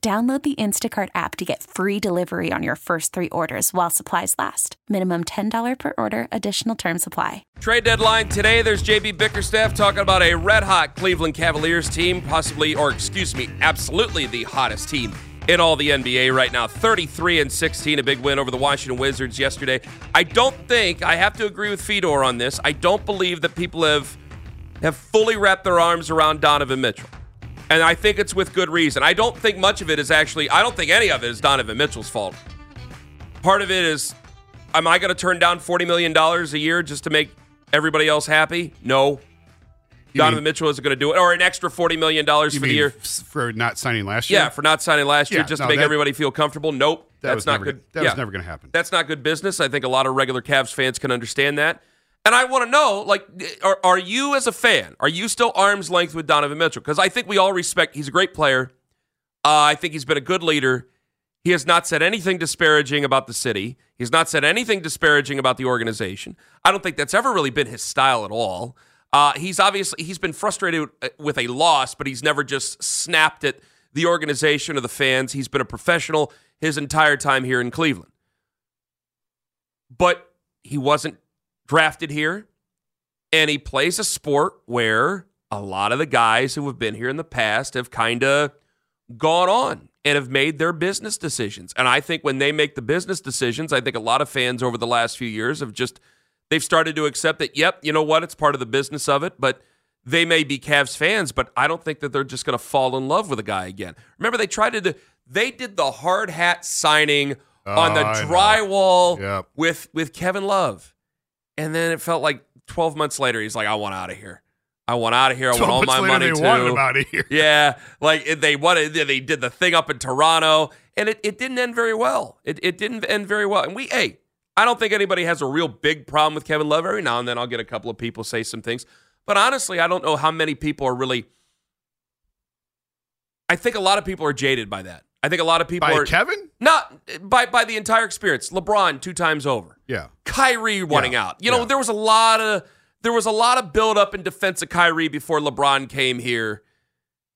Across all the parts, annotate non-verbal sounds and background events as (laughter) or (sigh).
Download the Instacart app to get free delivery on your first three orders while supplies last. Minimum $10 per order, additional term supply. Trade deadline today. There's JB Bickerstaff talking about a red hot Cleveland Cavaliers team, possibly, or excuse me, absolutely the hottest team in all the NBA right now. 33 and 16, a big win over the Washington Wizards yesterday. I don't think, I have to agree with Fedor on this, I don't believe that people have have fully wrapped their arms around Donovan Mitchell. And I think it's with good reason. I don't think much of it is actually, I don't think any of it is Donovan Mitchell's fault. Part of it is, am I going to turn down $40 million a year just to make everybody else happy? No. You Donovan mean- Mitchell isn't going to do it. Or an extra $40 million for You the year. for not signing last year? Yeah, for not signing last year Yeah, just no, to make that- everybody feel comfortable. Nope. That that's was not never good. that was never gonna happen. That's not good business. I think a lot of regular Cavs fans can understand that. And I want to know, like, are, are you as a fan, are you still arm's length with Donovan Mitchell? Because I think we all respect, he's a great player. Uh, I think he's been a good leader. He has not said anything disparaging about the city. He's not said anything disparaging about the organization. I don't think that's ever really been his style at all. Uh, he's obviously he's been frustrated uh, with a loss, but he's never just snapped at the organization or the fans. He's been a professional his entire time here in Cleveland. But he wasn't drafted here, and he plays a sport where a lot of the guys who have been here in the past have kind of gone on and have made their business decisions. And I think when they make the business decisions, I think a lot of fans over the last few years have just they've started to accept that, yep, you know what, it's part of the business of it, but they may be Cavs fans, but I don't think that they're just going to fall in love with a guy again. Remember they tried to do, they did the hard hat signing on the I drywall Yep. with with Kevin Love. And then it felt like 12 months later he's like I want out of here. I want out of here. I want all my money they too. wanted him outta here. (laughs) Yeah, like they wanted. They did the thing up in Toronto, and it, it didn't end very well. It it didn't end very well. And we, hey, I don't think anybody has a real big problem with Kevin Love. Every now and then, I'll get a couple of people say some things, but honestly, I don't know how many people are really. I think a lot of people are jaded by that. I think a lot of people By are Kevin? not by by the entire experience. LeBron two times over. Yeah. Kyrie wanting Yeah, out. You know, yeah. there was a lot of there was a lot of build up in defense of Kyrie before LeBron came here.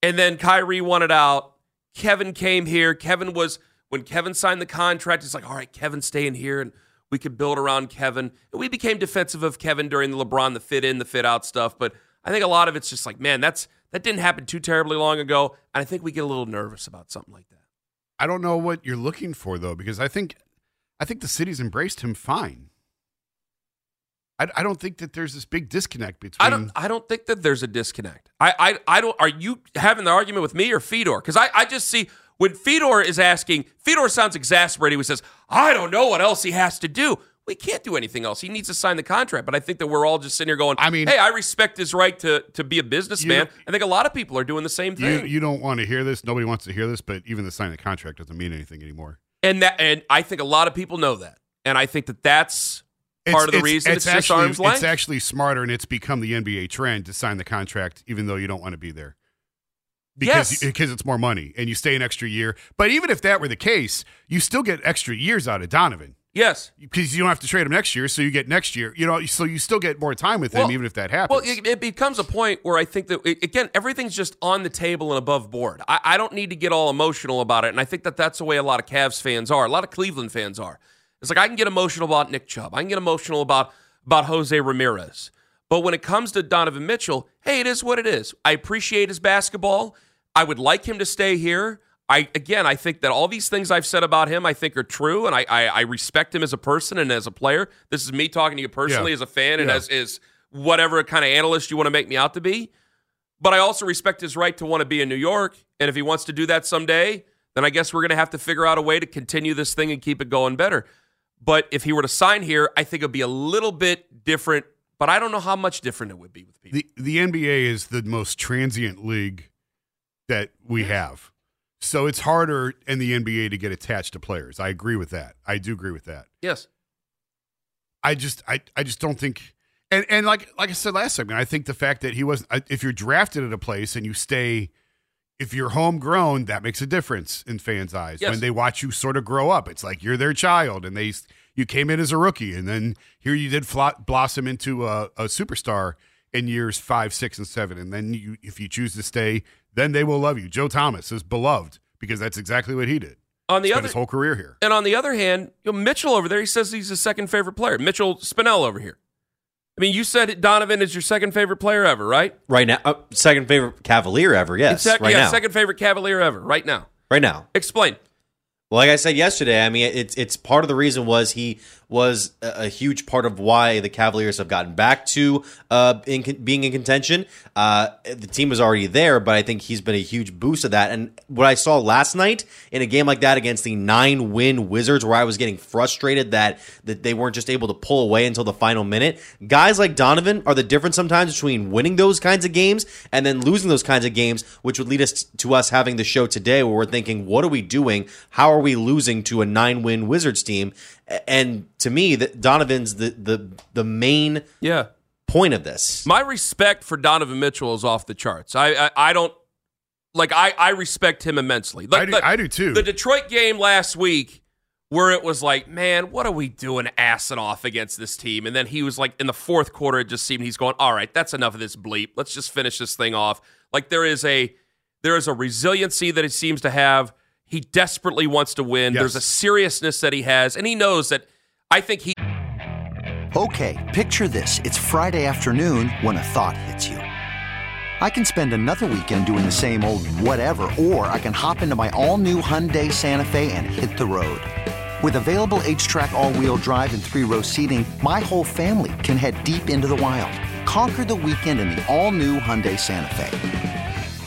And then Kyrie wanted out. Kevin came here. Kevin was when Kevin signed the contract, it's like, all right, Kevin's staying here and we could build around Kevin. And we became defensive of Kevin during the LeBron, the fit in, the fit out stuff. But I think a lot of it's just like, man, that's that didn't happen too terribly long ago. And I think we get a little nervous about something like that. I don't know what you're looking for though, because I think I think the city's embraced him fine. I, I don't think that there's this big disconnect between. I don't. I don't think that there's a disconnect. I. I. I don't. Are you having the argument with me or Fedor? Because I. I just see when Fedor is asking. Fedor sounds exasperated. He says, "I don't know what else he has to do. We can't do anything else. He needs to sign the contract." But I think that we're all just sitting here going, I mean- hey, I respect his right to to be a businessman. You- I think a lot of people are doing the same thing. you don't want to hear this. Nobody wants to hear this, but even the signing the contract doesn't mean anything anymore. and that. And I think a lot of people know that. And I think that that's part of the reason it's, just actually, arm's length. It's actually smarter, and it's become the NBA trend to sign the contract even though you don't want to be there. Because, Yes. because it's more money and you stay an extra year. But even if that were the case, you still get extra years out of Donovan yes. because you don't have to trade him next year. So you get next year, you know, so you still get more time with him even if that happens. Well, it, it becomes a point where I think that it- again everything's just on the table and above board. I, I don't need to get all emotional about it, and I think that that's the way a lot of Cavs fans are, a lot of Cleveland fans are. It's like I can get emotional about Nick Chubb, I can get emotional about about Jose Ramirez, but when it comes to Donovan Mitchell, hey, it is what it is. I appreciate his basketball. I would like him to stay here. I again, I think that all these things I've said about him, I think are true, and I I, I respect him as a person and as a player. This is me talking to you personally Yeah. as a fan and Yeah. as is whatever kind of analyst you want to make me out to be. But I also respect his right to want to be in New York, and if he wants to do that someday, then I guess we're going to have to figure out a way to continue this thing and keep it going better. But if he were to sign here, I think it'd be a little bit different. But I don't know how much different it would be with people. The the NBA is the most transient league that we have. So it's harder in the NBA to get attached to players. I agree with that. I do agree with that. yes. I just I, I just don't think and and like like I said last segment, I think the fact that he wasn't if you're drafted at a place and you stay if you're homegrown, that makes a difference in fans' eyes Yes. when they watch you sort of grow up. It's like you're their child, and they you came in as a rookie, and then here you did blossom into a, a superstar in years five, six, and seven, and then you if you choose to stay, then they will love you. Joe Thomas is beloved because that's exactly what he did. On the Spent other his whole career here. And on the other hand, you know, Mitchell over there, he says he's his second favorite player. Mitchell Spinell over here. I mean, you said Donovan is your second favorite player ever, right? Right now, uh, second favorite Cavalier ever. Yes, Sec- right yeah, now. second favorite Cavalier ever, right now. right now. Explain. Well, like I said yesterday, I mean, it's it's part of the reason was he was a, a huge part of why the Cavaliers have gotten back to uh, in, being in contention. Uh, the team was already there, but I think he's been a huge boost of that. And what I saw last night in a game like that against the nine win Wizards, where I was getting frustrated that that they weren't just able to pull away until the final minute. Guys like Donovan are the difference sometimes between winning those kinds of games and then losing those kinds of games, which would lead us to us having the show today where we're thinking, what are we doing? How are we losing to a nine win Wizards team? A- And to me, that Donovan's the the the main Yeah. point of this. My respect for Donovan Mitchell is off the charts. I I, I don't like I, I respect him immensely. Like I do- the- I do too. The Detroit game last week where it was like, man, what are we doing assing off against this team? And then he was like in the fourth quarter, it just seemed he's going, All right, that's enough of this bleep. Let's just finish this thing off. Like there is a there is a resiliency that he seems to have. He desperately wants to win. Yes. There's a seriousness that he has, and he knows that I think he Okay, picture this. It's Friday afternoon when a thought hits you. I can spend another weekend doing the same old whatever, or I can hop into my all new Hyundai Santa Fe and hit the road. With available H track, all wheel drive, and three row seating, my whole family can head deep into the wild. Conquer the weekend in the all new Hyundai Santa Fe.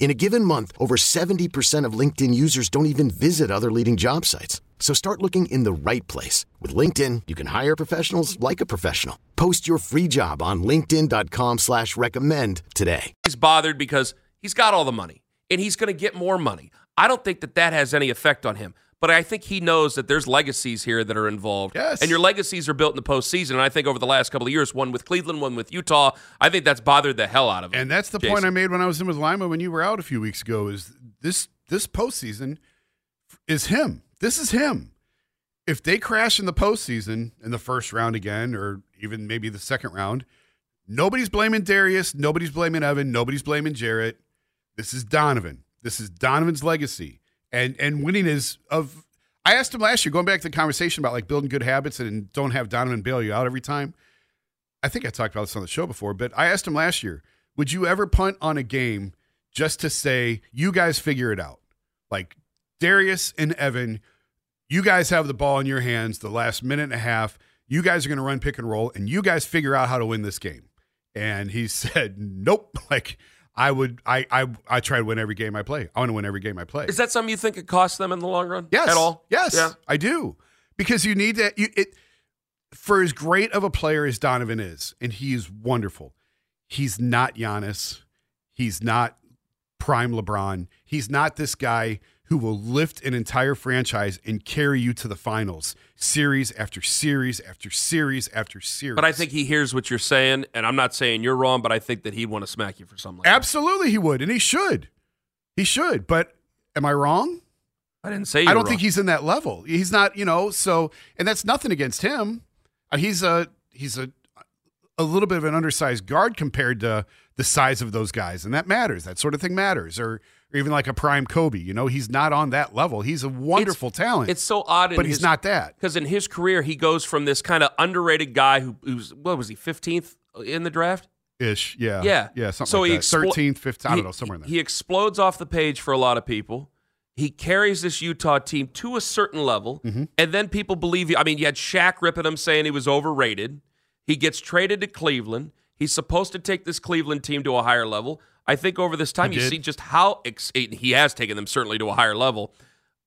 In a given month, over 70% of LinkedIn users don't even visit other leading job sites. So start looking in the right place. With LinkedIn, you can hire professionals like a professional. Post your free job on linkedin.com slash recommend today. he's bothered because he's got all the money and he's going to get more money. I don't think that that has any effect on him. But I think he knows that there's legacies here that are involved. Yes. And your legacies are built in the postseason. And I think over the last couple of years, one with Cleveland, one with Utah, I think that's bothered the hell out of him. And that's the Jason. point I made when I was in with Lima when you were out a few weeks ago. Is this this postseason is him? This is him. If they crash in the postseason in the first round again, or even maybe the second round, nobody's blaming Darius. Nobody's blaming Evan. Nobody's blaming Jarrett. This is Donovan. This is Donovan's legacy, and and winning is of. I asked him last year, going back to the conversation about like building good habits and don't have Donovan bail you out every time. I think I talked about this on the show before, but I asked him last year, would you ever punt on a game just to say, you guys figure it out? Like Darius and Evan, you guys have the ball in your hands the last minute and a half. You guys are going to run pick and roll, and you guys figure out how to win this game. And he (laughs) said, nope. (laughs) Like, I would I I I try to win every game I play. I want to win every game I play. Is that something you think it costs them in the long run? Yes. At all? Yes. Yeah. I do. Because you need that you it for as great of a player as Donovan is, and he is wonderful, he's not Giannis. He's not prime LeBron. He's not this guy who will lift an entire franchise and carry you to the finals, series after series after series after series. But I think he hears what you're saying, and I'm not saying you're wrong, but I think that he'd want to smack you for something like that. absolutely he would, and he should. He should. But am I wrong? I didn't say you I don't were think he's in that level. He's not, you know. So, and that's nothing against him. Uh, he's a he's a a little bit of an undersized guard compared to the size of those guys, and that matters. That sort of thing matters. Or, or even like a prime Kobe. You know, he's not on that level. He's a wonderful talent. It's so odd, in but he's not that. because in his career he goes from this kind of underrated guy who who's what was he 15th in the draft? Ish. Yeah. Yeah, Yeah. Something so like he that. 13th, 15th. I don't he- know. Somewhere in there. He explodes off the page for a lot of people. He carries this Utah team to a certain level, Mm-hmm. and then people believe. you. I mean, you had Shaq ripping him, saying he was overrated. He gets traded to Cleveland. He's supposed to take this Cleveland team to a higher level. I think over this time, He you did. see just how ex- he has taken them certainly to a higher level.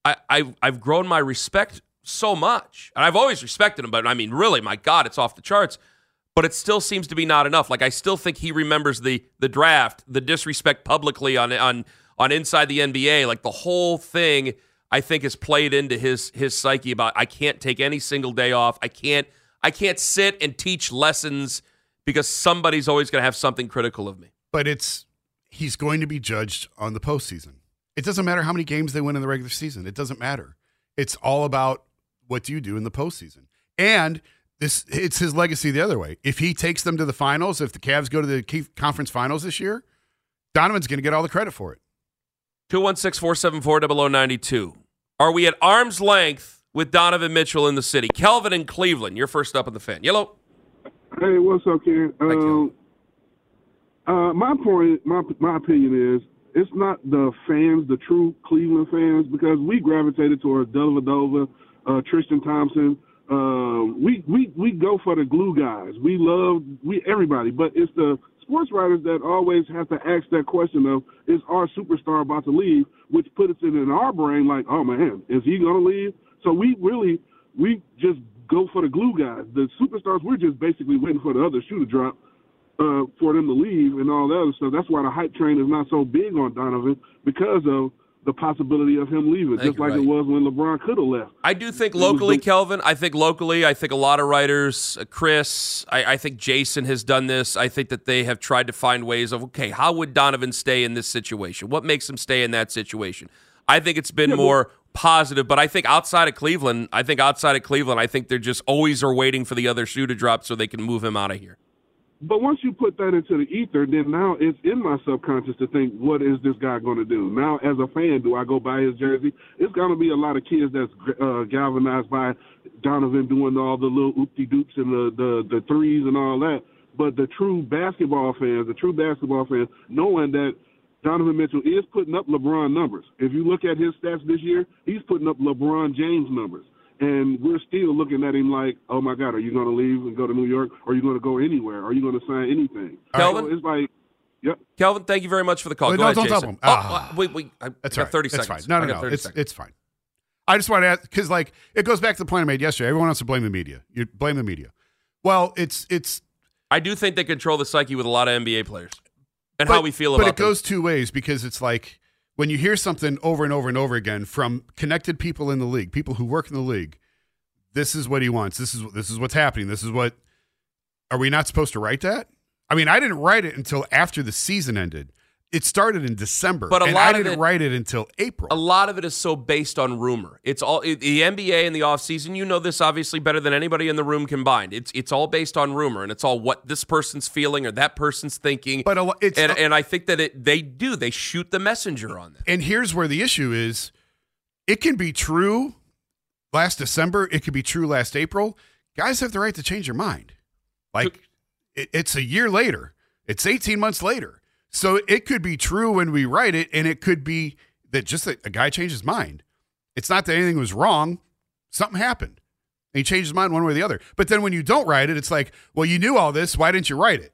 I, I I've grown my respect so much, and I've always respected him. But I mean, really, my God, it's off the charts. But it still seems to be not enough. Like I still think he remembers the the draft, the disrespect publicly on on on inside the NBA. Like the whole thing, I think is played into his his psyche about I can't take any single day off. I can't I can't sit and teach lessons because somebody's always going to have something critical of me. but it's he's going to be judged on the postseason. It doesn't matter how many games they win in the regular season. It doesn't matter. It's all about what do you do in the postseason. And this it's his legacy the other way. If he takes them to the finals, if the Cavs go to the conference finals this year, Donovan's going to get all the credit for it. 216 474 0092. Are we at arm's length with Donovan Mitchell in the city? Kelvin in Cleveland, you're first up in the fan. Yellow. Hey, what's up, Ken? Um, uh, my point, my my opinion is, it's not the fans, the true Cleveland fans, because we gravitated towards Dellavedova, uh, Tristan Thompson. Um, we we we go for the glue guys. We love we everybody, but it's the sports writers that always have to ask that question of, is our superstar about to leave? Which puts it in our brain like, oh man, is he going to leave? So we really we just go for the glue guys. The superstars, we're just basically waiting for the other shoe to drop uh, for them to leave and all that other stuff. That's why the hype train is not so big on Donovan because of the possibility of him leaving, just like you're it was when LeBron could have left. I do think locally, Kelvin. I think locally, I think a lot of writers, uh, Chris, I, I think Jason has done this. I think that they have tried to find ways of, okay, how would Donovan stay in this situation? What makes him stay in that situation? I think it's been more positive, but I think outside of Cleveland, I think outside of Cleveland, I think they're just always are waiting for the other shoe to drop so they can move him out of here. But once you put that into the ether, then now it's in my subconscious to think, what is this guy going to do? Now, as a fan, do I go buy his jersey? It's going to be a lot of kids that's uh, galvanized by Donovan doing all the little oopty doops and the, the, the threes and all that. But the true basketball fans, the true basketball fans, knowing that Donovan Mitchell is putting up LeBron numbers. If you look at his stats this year, he's putting up LeBron James numbers. And we're still looking at him like, oh my God, are you going to leave and go to New York? Or are you going to go anywhere? Are you going to sign anything? Kelvin? So it's like, yep. Kelvin, thank you very much for the call. Wait, Go no, ahead, don't Jason. him. Oh, Ah. uh, wait, wait. I, That's I right. got 30 It's seconds. fine. No, I no, no. It's seconds. it's fine. I just want to ask because like it goes back to the point I made yesterday. Everyone wants to blame the media. You blame the media. Well, it's it's I do think they control the psyche with a lot of NBA players and but, how we feel about it But it goes two ways because it's like when you hear something over and over and over again from connected people in the league, people who work in the league. This is what he wants. This is this is what's happening. This is what. Are we not supposed to write that? I mean, I didn't write it until after the season ended. It started in December, But a and lot I of didn't it- write it until April. a lot of it is so based on rumor. It's all it- the NBA in the offseason, you know this obviously better than anybody in the room combined. It's it's all based on rumor and it's all what this person's feeling or that person's thinking. But a it's and, and I think that it they do. They shoot the messenger on that. and here's where the issue is it can be true last December, it could be true last April. Guys have the right to change their mind. Like it, it's a year later, it's 18 months later. So it could be true when we write it, and it could be that just a, a guy changed his mind. It's not that anything was wrong, something happened. And he changed his mind one way or the other. But then when you don't write it, it's like, well, you knew all this. Why didn't you write it?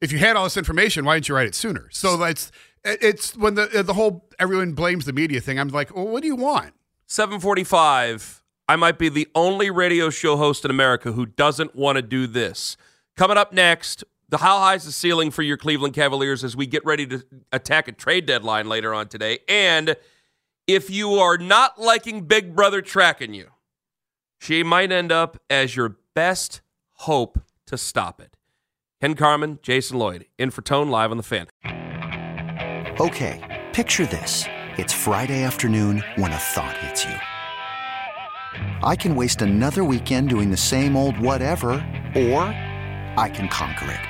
If you had all this information, why didn't you write it sooner? So that's it's when the the whole everyone blames the media thing. I'm like, well, what do you want? 745. I might be the only radio show host in America who doesn't want to do this. Coming up next, the how high is the ceiling for your Cleveland Cavaliers as we get ready to attack a trade deadline later on today. And if you are not liking Big Brother tracking you, she might end up as your best hope to stop it. Ken Carman, Jason Lloyd, in for Tone live on the fan. Okay, picture this. It's Friday afternoon when a thought hits you. I can waste another weekend doing the same old whatever, or I can conquer it.